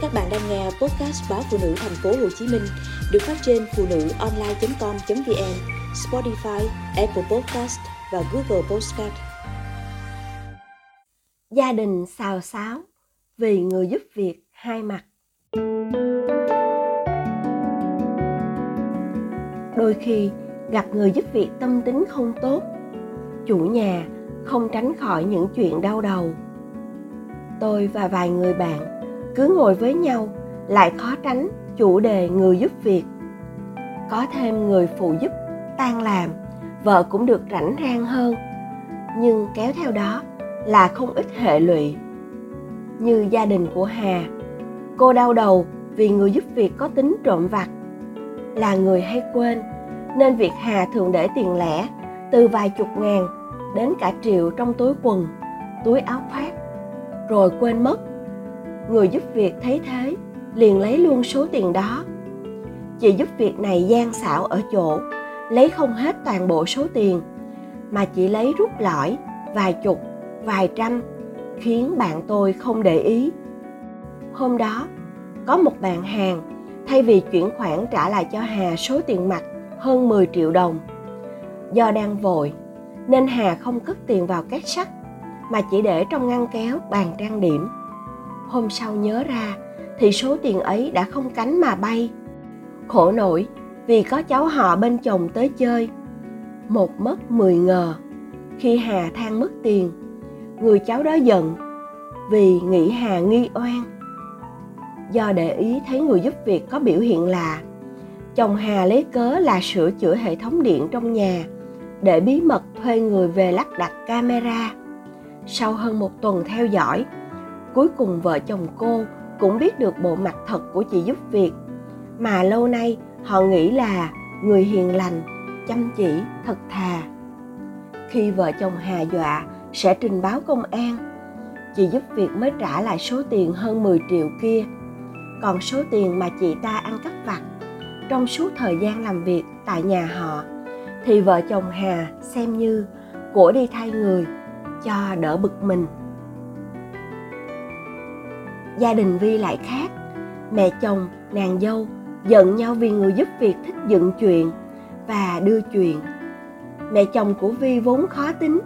Các bạn đang nghe podcast báo phụ nữ thành phố Hồ Chí Minh được phát trên phụ nữ online.com.vn, Spotify, Apple Podcast và Google Podcast. Gia đình xào xáo vì người giúp việc hai mặt. Đôi khi gặp người giúp việc tâm tính không tốt, chủ nhà không tránh khỏi những chuyện đau đầu. Tôi và vài người bạn cứ ngồi với nhau, lại khó tránh chủ đề người giúp việc. Có thêm người phụ giúp, tan làm, vợ cũng được rảnh rang hơn. Nhưng kéo theo đó là không ít hệ lụy. Như gia đình của hà, cô đau đầu vì người giúp việc có tính trộm vặt. Là người hay quên, nên việc hà thường để tiền lẻ từ vài chục ngàn đến cả triệu trong túi quần, túi áo khoác, rồi quên mất người giúp việc thấy thế, liền lấy luôn số tiền đó. Chị giúp việc này gian xảo ở chỗ, lấy không hết toàn bộ số tiền, mà chỉ lấy rút lõi, vài chục, vài trăm, khiến bạn tôi không để ý. Hôm đó, có một bạn hàng, thay vì chuyển khoản trả lại cho hà số tiền mặt hơn 10 triệu đồng. Do đang vội, nên hà không cất tiền vào két sắt, mà chỉ để trong ngăn kéo bàn trang điểm hôm sau nhớ ra, thì số tiền ấy đã không cánh mà bay. Khổ nổi, vì có cháu họ bên chồng tới chơi. Một mất mười ngờ, khi hà than mất tiền, người cháu đó giận, vì nghĩ hà nghi oan. Do để ý thấy người giúp việc có biểu hiện là, chồng hà lấy cớ là sửa chữa hệ thống điện trong nhà, để bí mật thuê người về lắp đặt camera. Sau hơn một tuần theo dõi cuối cùng vợ chồng cô cũng biết được bộ mặt thật của chị giúp việc. Mà lâu nay, họ nghĩ là người hiền lành, chăm chỉ, thật thà. Khi vợ chồng hà dọa, sẽ trình báo công an. Chị giúp việc mới trả lại số tiền hơn 10 triệu kia. Còn số tiền mà chị ta ăn cắp vặt, trong suốt thời gian làm việc tại nhà họ, thì vợ chồng hà xem như của đi thay người, cho đỡ bực mình gia đình vi lại khác. Mẹ chồng, nàng dâu giận nhau vì người giúp việc thích dựng chuyện và đưa chuyện. Mẹ chồng của vi vốn khó tính,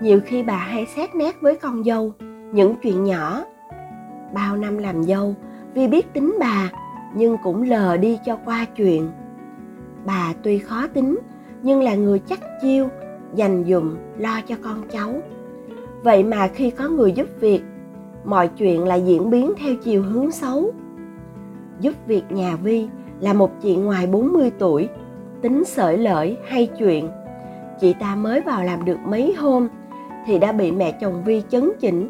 nhiều khi bà hay xét nét với con dâu những chuyện nhỏ. Bao năm làm dâu, vi biết tính bà nhưng cũng lờ đi cho qua chuyện. Bà tuy khó tính nhưng là người chắc chiêu, dành dụm lo cho con cháu. Vậy mà khi có người giúp việc mọi chuyện lại diễn biến theo chiều hướng xấu. Giúp việc nhà Vi là một chị ngoài 40 tuổi, tính sởi lợi hay chuyện. Chị ta mới vào làm được mấy hôm thì đã bị mẹ chồng Vi chấn chỉnh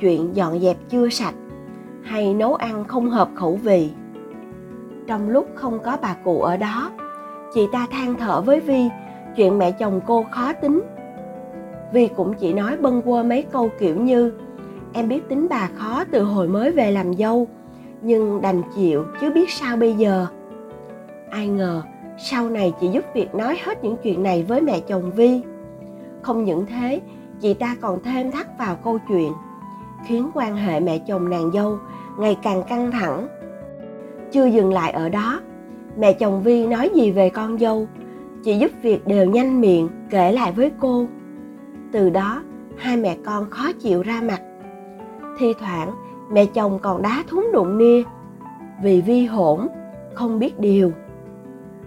chuyện dọn dẹp chưa sạch hay nấu ăn không hợp khẩu vị. Trong lúc không có bà cụ ở đó, chị ta than thở với Vi chuyện mẹ chồng cô khó tính. Vi cũng chỉ nói bâng quơ mấy câu kiểu như em biết tính bà khó từ hồi mới về làm dâu, nhưng đành chịu chứ biết sao bây giờ. Ai ngờ, sau này chị giúp việc nói hết những chuyện này với mẹ chồng vi. Không những thế, chị ta còn thêm thắt vào câu chuyện, khiến quan hệ mẹ chồng nàng dâu ngày càng căng thẳng. Chưa dừng lại ở đó, mẹ chồng vi nói gì về con dâu, chị giúp việc đều nhanh miệng kể lại với cô. Từ đó, hai mẹ con khó chịu ra mặt thi thoảng mẹ chồng còn đá thúng đụng nia. Vì vi hỗn, không biết điều.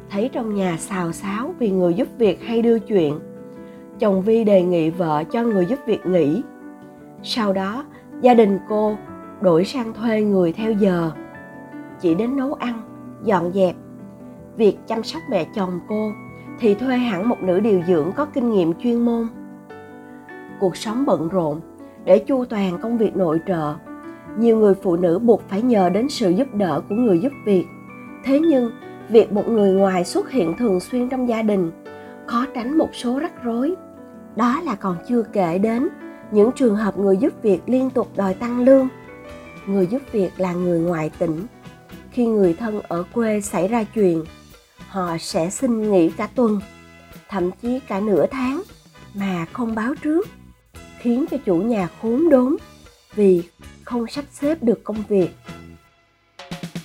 Thấy trong nhà xào xáo vì người giúp việc hay đưa chuyện, chồng vi đề nghị vợ cho người giúp việc nghỉ. Sau đó, gia đình cô đổi sang thuê người theo giờ. Chỉ đến nấu ăn, dọn dẹp. Việc chăm sóc mẹ chồng cô thì thuê hẳn một nữ điều dưỡng có kinh nghiệm chuyên môn. Cuộc sống bận rộn để chu toàn công việc nội trợ. Nhiều người phụ nữ buộc phải nhờ đến sự giúp đỡ của người giúp việc. Thế nhưng, việc một người ngoài xuất hiện thường xuyên trong gia đình, khó tránh một số rắc rối. Đó là còn chưa kể đến những trường hợp người giúp việc liên tục đòi tăng lương. Người giúp việc là người ngoại tỉnh. Khi người thân ở quê xảy ra chuyện, họ sẽ xin nghỉ cả tuần, thậm chí cả nửa tháng mà không báo trước khiến cho chủ nhà khốn đốn vì không sắp xếp được công việc.